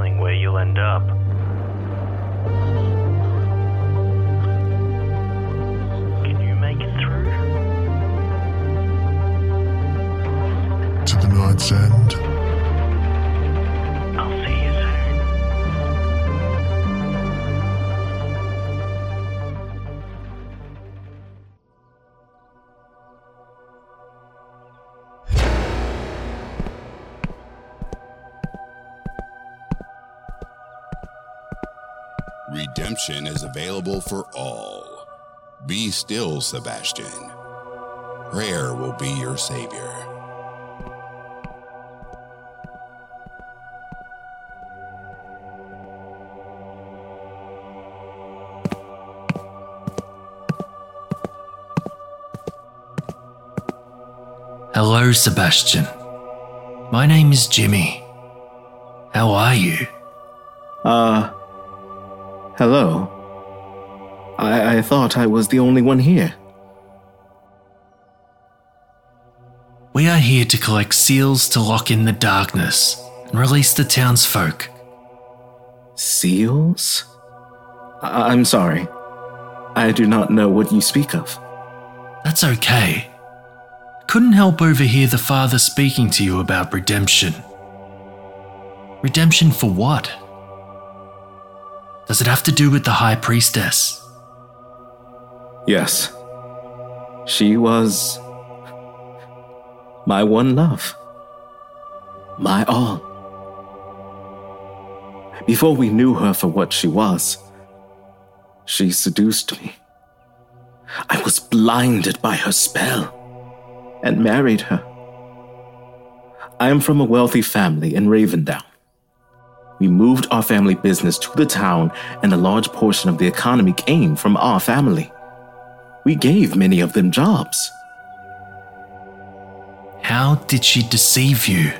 telling where you'll end up. Redemption is available for all. Be still, Sebastian. Prayer will be your savior. Hello, Sebastian. My name is Jimmy. How are you? Uh. Hello. I, I thought I was the only one here. We are here to collect seals to lock in the darkness and release the townsfolk. Seals? I- I'm sorry. I do not know what you speak of. That's okay. Couldn't help overhear the father speaking to you about redemption. Redemption for what? Does it have to do with the High Priestess? Yes. She was. my one love. My all. Before we knew her for what she was, she seduced me. I was blinded by her spell and married her. I am from a wealthy family in Ravendown. We moved our family business to the town, and a large portion of the economy came from our family. We gave many of them jobs. How did she deceive you?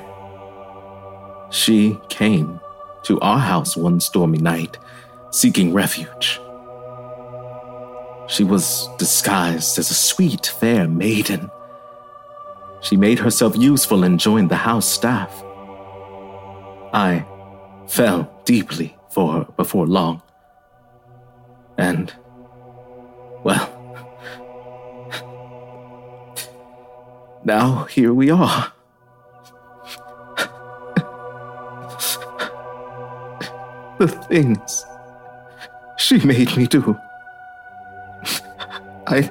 She came to our house one stormy night, seeking refuge. She was disguised as a sweet, fair maiden. She made herself useful and joined the house staff. I fell deeply for her before long. And, well, now here we are. the things she made me do. I.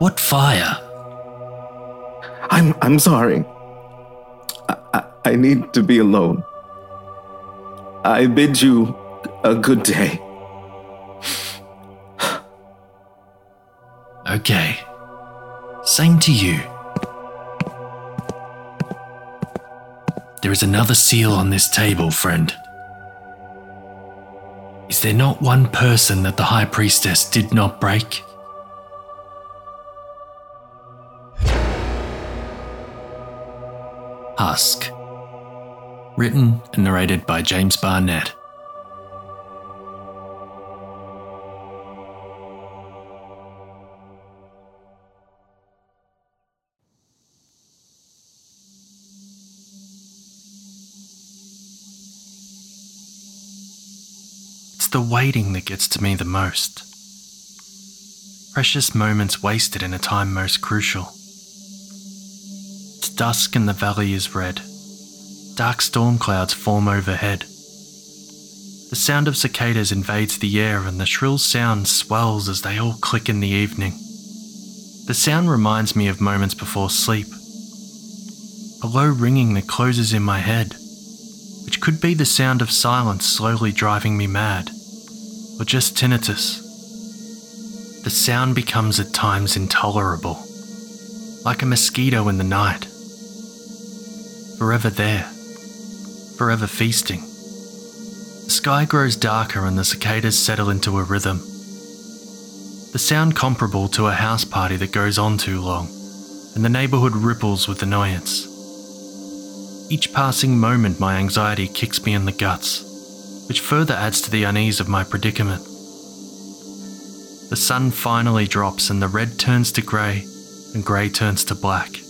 What fire? I'm I'm sorry. I, I, I need to be alone. I bid you a good day. Okay. Same to you. There is another seal on this table, friend. Is there not one person that the High Priestess did not break? Husk. Written and narrated by James Barnett. It's the waiting that gets to me the most. Precious moments wasted in a time most crucial. Dusk and the valley is red. Dark storm clouds form overhead. The sound of cicadas invades the air and the shrill sound swells as they all click in the evening. The sound reminds me of moments before sleep. A low ringing that closes in my head, which could be the sound of silence slowly driving me mad, or just tinnitus. The sound becomes at times intolerable, like a mosquito in the night. Forever there, forever feasting. The sky grows darker and the cicadas settle into a rhythm. The sound comparable to a house party that goes on too long, and the neighbourhood ripples with annoyance. Each passing moment, my anxiety kicks me in the guts, which further adds to the unease of my predicament. The sun finally drops and the red turns to grey and grey turns to black.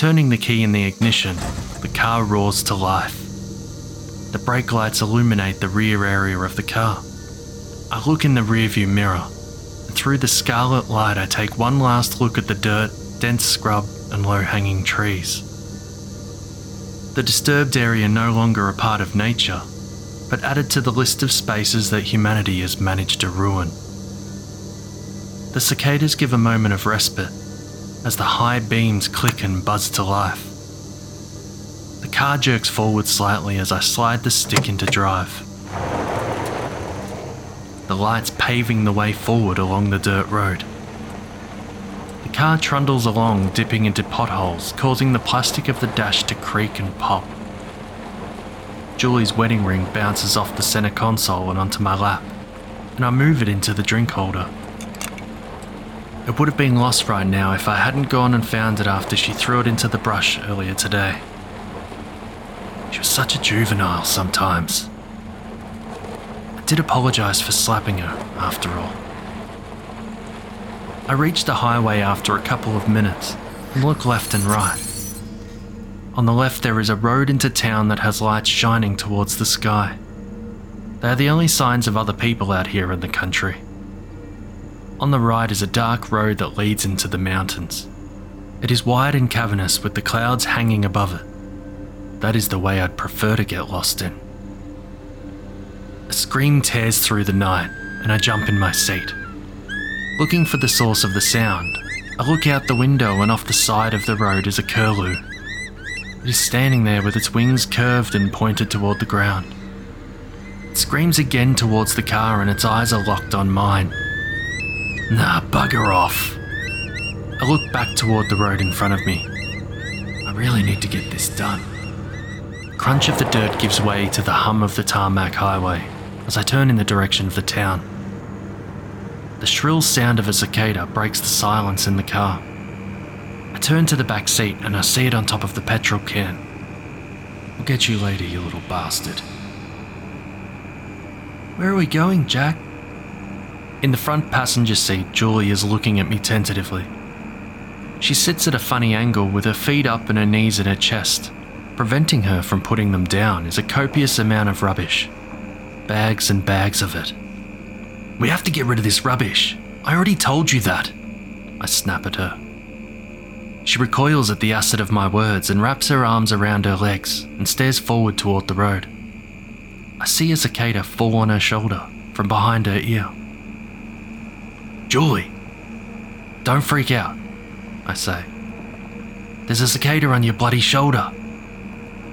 Turning the key in the ignition, the car roars to life. The brake lights illuminate the rear area of the car. I look in the rearview mirror, and through the scarlet light, I take one last look at the dirt, dense scrub, and low hanging trees. The disturbed area no longer a part of nature, but added to the list of spaces that humanity has managed to ruin. The cicadas give a moment of respite as the high beams click and buzz to life. The car jerks forward slightly as I slide the stick into drive. The lights paving the way forward along the dirt road. The car trundles along, dipping into potholes, causing the plastic of the dash to creak and pop. Julie's wedding ring bounces off the centre console and onto my lap, and I move it into the drink holder. It would have been lost right now if I hadn't gone and found it after she threw it into the brush earlier today. She was such a juvenile sometimes. I did apologise for slapping her, after all. I reached the highway after a couple of minutes and look left and right. On the left, there is a road into town that has lights shining towards the sky. They are the only signs of other people out here in the country. On the right is a dark road that leads into the mountains. It is wide and cavernous with the clouds hanging above it. That is the way I'd prefer to get lost in. A scream tears through the night, and I jump in my seat. Looking for the source of the sound, I look out the window, and off the side of the road is a curlew. It is standing there with its wings curved and pointed toward the ground. It screams again towards the car, and its eyes are locked on mine. Nah, bugger off. I look back toward the road in front of me. I really need to get this done. Crunch of the dirt gives way to the hum of the tarmac highway as I turn in the direction of the town. The shrill sound of a cicada breaks the silence in the car. I turn to the back seat and I see it on top of the petrol can. I'll get you later, you little bastard. Where are we going, Jack? In the front passenger seat, Julie is looking at me tentatively. She sits at a funny angle with her feet up and her knees in her chest. Preventing her from putting them down is a copious amount of rubbish. Bags and bags of it. We have to get rid of this rubbish. I already told you that. I snap at her. She recoils at the acid of my words and wraps her arms around her legs and stares forward toward the road. I see a cicada fall on her shoulder from behind her ear. Julie, don't freak out, I say. There's a cicada on your bloody shoulder.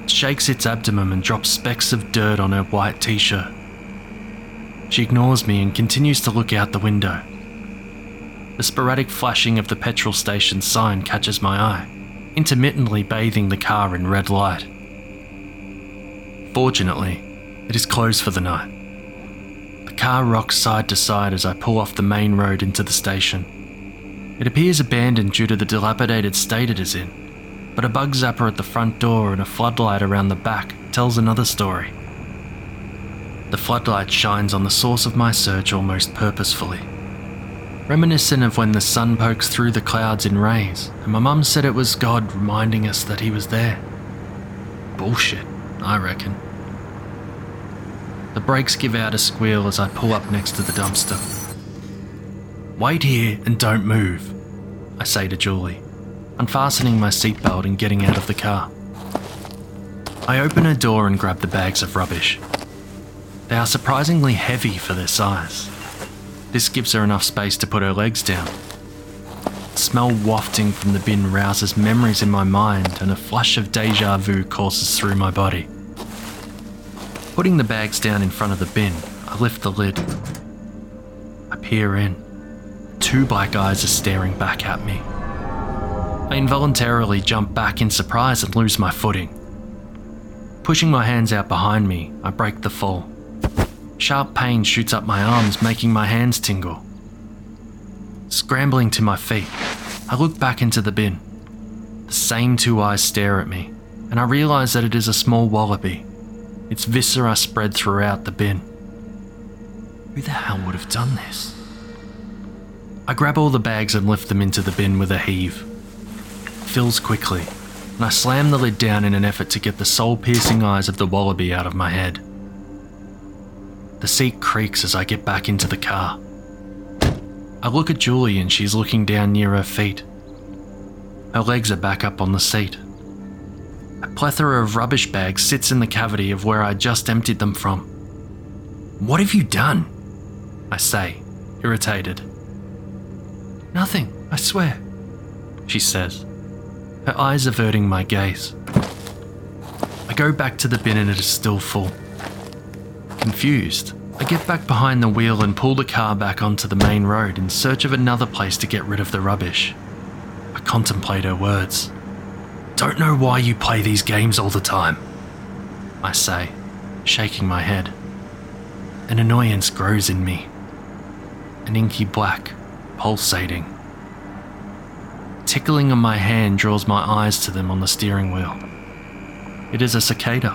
It shakes its abdomen and drops specks of dirt on her white t shirt. She ignores me and continues to look out the window. The sporadic flashing of the petrol station sign catches my eye, intermittently bathing the car in red light. Fortunately, it is closed for the night. Car rocks side to side as I pull off the main road into the station. It appears abandoned due to the dilapidated state it is in, but a bug zapper at the front door and a floodlight around the back tells another story. The floodlight shines on the source of my search almost purposefully. Reminiscent of when the sun pokes through the clouds in rays, and my mum said it was God reminding us that He was there. Bullshit, I reckon. The brakes give out a squeal as I pull up next to the dumpster. Wait here and don't move, I say to Julie, unfastening my seatbelt and getting out of the car. I open her door and grab the bags of rubbish. They are surprisingly heavy for their size. This gives her enough space to put her legs down. The smell wafting from the bin rouses memories in my mind, and a flush of deja vu courses through my body. Putting the bags down in front of the bin, I lift the lid. I peer in. Two black eyes are staring back at me. I involuntarily jump back in surprise and lose my footing. Pushing my hands out behind me, I break the fall. Sharp pain shoots up my arms, making my hands tingle. Scrambling to my feet, I look back into the bin. The same two eyes stare at me, and I realise that it is a small wallaby. Its viscera spread throughout the bin. Who the hell would have done this? I grab all the bags and lift them into the bin with a heave. It fills quickly, and I slam the lid down in an effort to get the soul piercing eyes of the wallaby out of my head. The seat creaks as I get back into the car. I look at Julie and she's looking down near her feet. Her legs are back up on the seat. A plethora of rubbish bags sits in the cavity of where I just emptied them from. What have you done? I say, irritated. Nothing, I swear, she says, her eyes averting my gaze. I go back to the bin and it is still full. Confused, I get back behind the wheel and pull the car back onto the main road in search of another place to get rid of the rubbish. I contemplate her words. Don't know why you play these games all the time, I say, shaking my head. An annoyance grows in me. An inky black, pulsating. Tickling on my hand draws my eyes to them on the steering wheel. It is a cicada.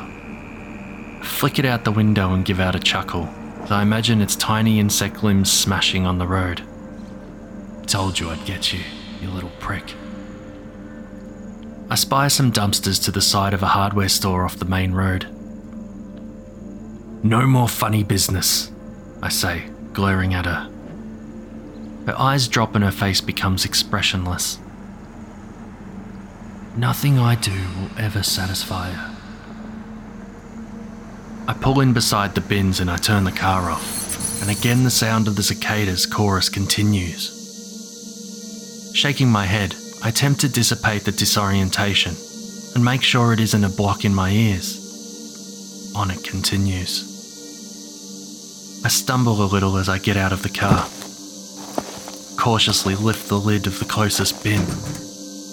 Flick it out the window and give out a chuckle as I imagine its tiny insect limbs smashing on the road. Told you I'd get you, you little prick. I spy some dumpsters to the side of a hardware store off the main road. No more funny business, I say, glaring at her. Her eyes drop and her face becomes expressionless. Nothing I do will ever satisfy her. I pull in beside the bins and I turn the car off, and again the sound of the cicadas chorus continues. Shaking my head, I attempt to dissipate the disorientation and make sure it isn't a block in my ears. On it continues. I stumble a little as I get out of the car. Cautiously lift the lid of the closest bin,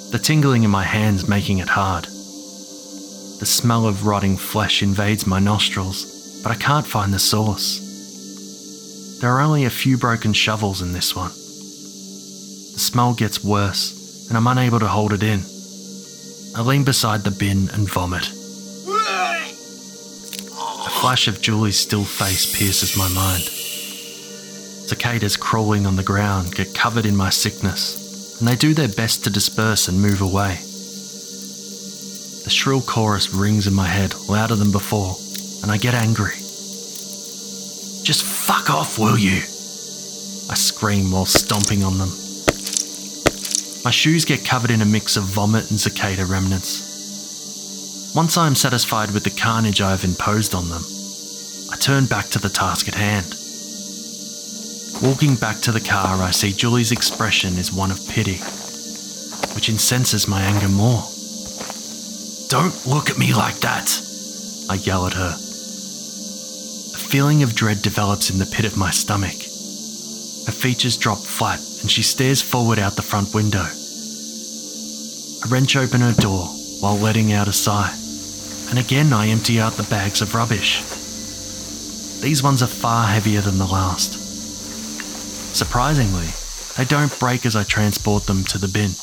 the tingling in my hands making it hard. The smell of rotting flesh invades my nostrils, but I can't find the source. There are only a few broken shovels in this one. The smell gets worse, and I'm unable to hold it in. I lean beside the bin and vomit. A flash of Julie's still face pierces my mind. Cicadas crawling on the ground get covered in my sickness, and they do their best to disperse and move away. The shrill chorus rings in my head louder than before, and I get angry. Just fuck off, will you? I scream while stomping on them. My shoes get covered in a mix of vomit and cicada remnants. Once I am satisfied with the carnage I have imposed on them, I turn back to the task at hand. Walking back to the car, I see Julie's expression is one of pity, which incenses my anger more. Don't look at me like that, I yell at her. A feeling of dread develops in the pit of my stomach. Her features drop flat and she stares forward out the front window. I wrench open her door while letting out a sigh, and again I empty out the bags of rubbish. These ones are far heavier than the last. Surprisingly, they don't break as I transport them to the bin.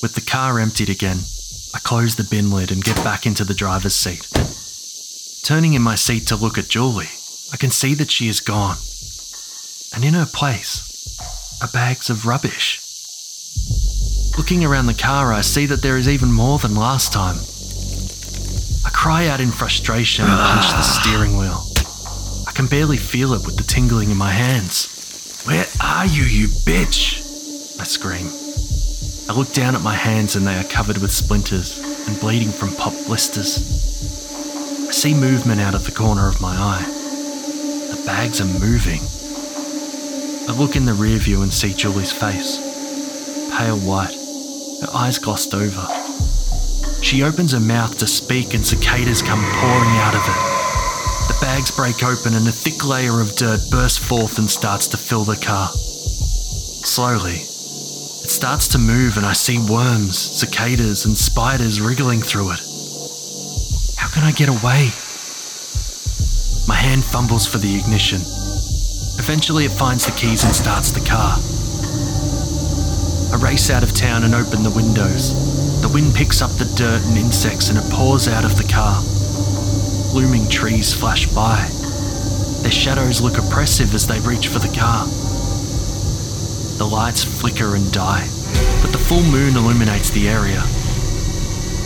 With the car emptied again, I close the bin lid and get back into the driver's seat. Turning in my seat to look at Julie, I can see that she is gone. And in her place are bags of rubbish. Looking around the car, I see that there is even more than last time. I cry out in frustration and punch the steering wheel. I can barely feel it with the tingling in my hands. Where are you, you bitch? I scream. I look down at my hands and they are covered with splinters and bleeding from pop blisters. I see movement out of the corner of my eye. Bags are moving. I look in the rear view and see Julie's face. Pale white, her eyes glossed over. She opens her mouth to speak and cicadas come pouring out of it. The bags break open and a thick layer of dirt bursts forth and starts to fill the car. Slowly, it starts to move and I see worms, cicadas, and spiders wriggling through it. How can I get away? My hand fumbles for the ignition. Eventually, it finds the keys and starts the car. I race out of town and open the windows. The wind picks up the dirt and insects and it pours out of the car. Looming trees flash by. Their shadows look oppressive as they reach for the car. The lights flicker and die, but the full moon illuminates the area.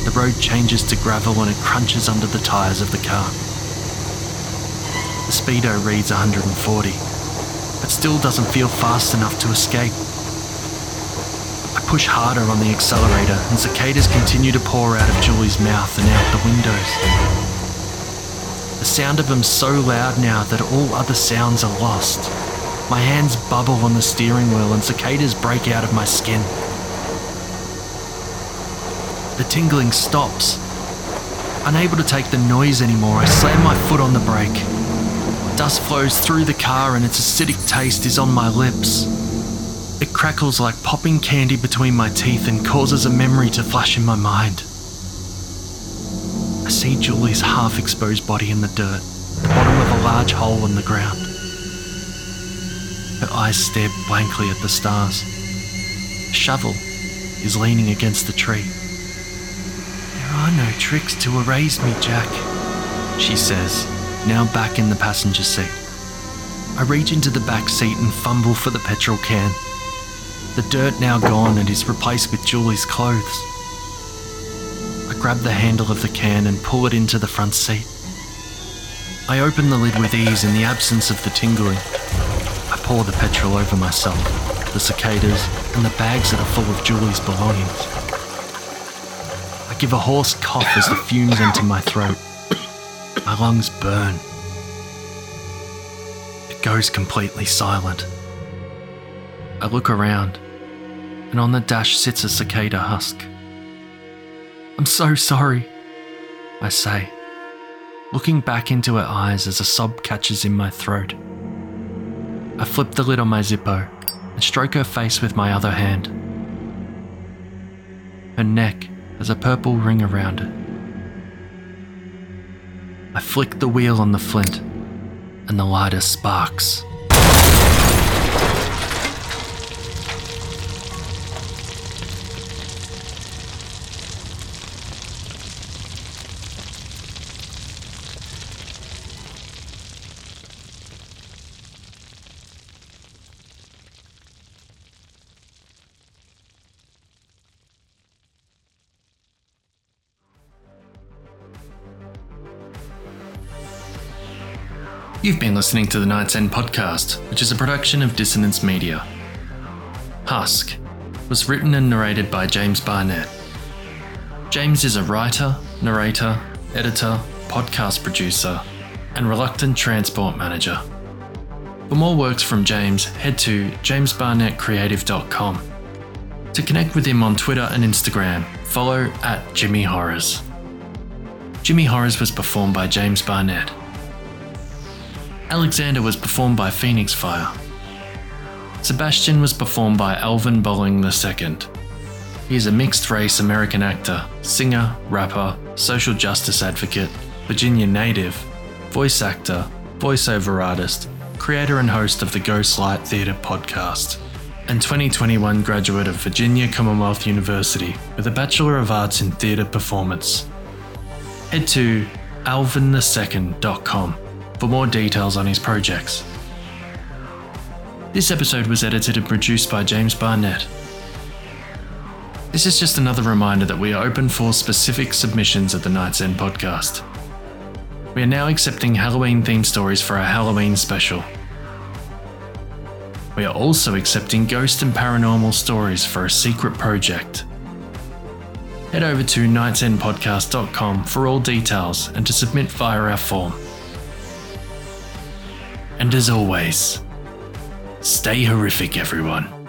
The road changes to gravel and it crunches under the tyres of the car. The speedo reads 140, but still doesn't feel fast enough to escape. I push harder on the accelerator, and cicadas continue to pour out of Julie's mouth and out the windows. The sound of them so loud now that all other sounds are lost. My hands bubble on the steering wheel, and cicadas break out of my skin. The tingling stops. Unable to take the noise anymore, I slam my foot on the brake. Dust flows through the car and its acidic taste is on my lips. It crackles like popping candy between my teeth and causes a memory to flash in my mind. I see Julie's half exposed body in the dirt, the bottom of a large hole in the ground. Her eyes stare blankly at the stars. A shovel is leaning against the tree. There are no tricks to erase me, Jack, she says, now back in the passenger seat. I reach into the back seat and fumble for the petrol can. The dirt now gone and is replaced with Julie's clothes. I grab the handle of the can and pull it into the front seat. I open the lid with ease in the absence of the tingling. I pour the petrol over myself, the cicadas, and the bags that are full of Julie's belongings. I give a hoarse cough as the fumes enter my throat. My lungs burn. It goes completely silent. I look around, and on the dash sits a cicada husk. I'm so sorry, I say, looking back into her eyes as a sob catches in my throat. I flip the lid on my Zippo and stroke her face with my other hand. Her neck has a purple ring around it. I flick the wheel on the flint, and the lighter sparks. You've been listening to the Night's End podcast, which is a production of Dissonance Media. Husk was written and narrated by James Barnett. James is a writer, narrator, editor, podcast producer, and reluctant transport manager. For more works from James, head to jamesbarnettcreative.com. To connect with him on Twitter and Instagram, follow at Jimmy Horrors. Jimmy Horrors was performed by James Barnett. Alexander was performed by Phoenix Fire. Sebastian was performed by Alvan Bolling II. He is a mixed race American actor, singer, rapper, social justice advocate, Virginia native, voice actor, voiceover artist, creator and host of the Ghostlight Theatre podcast, and 2021 graduate of Virginia Commonwealth University with a Bachelor of Arts in Theatre Performance. Head to alvin2nd.com for more details on his projects. This episode was edited and produced by James Barnett. This is just another reminder that we are open for specific submissions at the Night's End podcast. We are now accepting Halloween themed stories for our Halloween special. We are also accepting ghost and paranormal stories for a secret project. Head over to nightsendpodcast.com for all details and to submit via our form. And as always, stay horrific, everyone.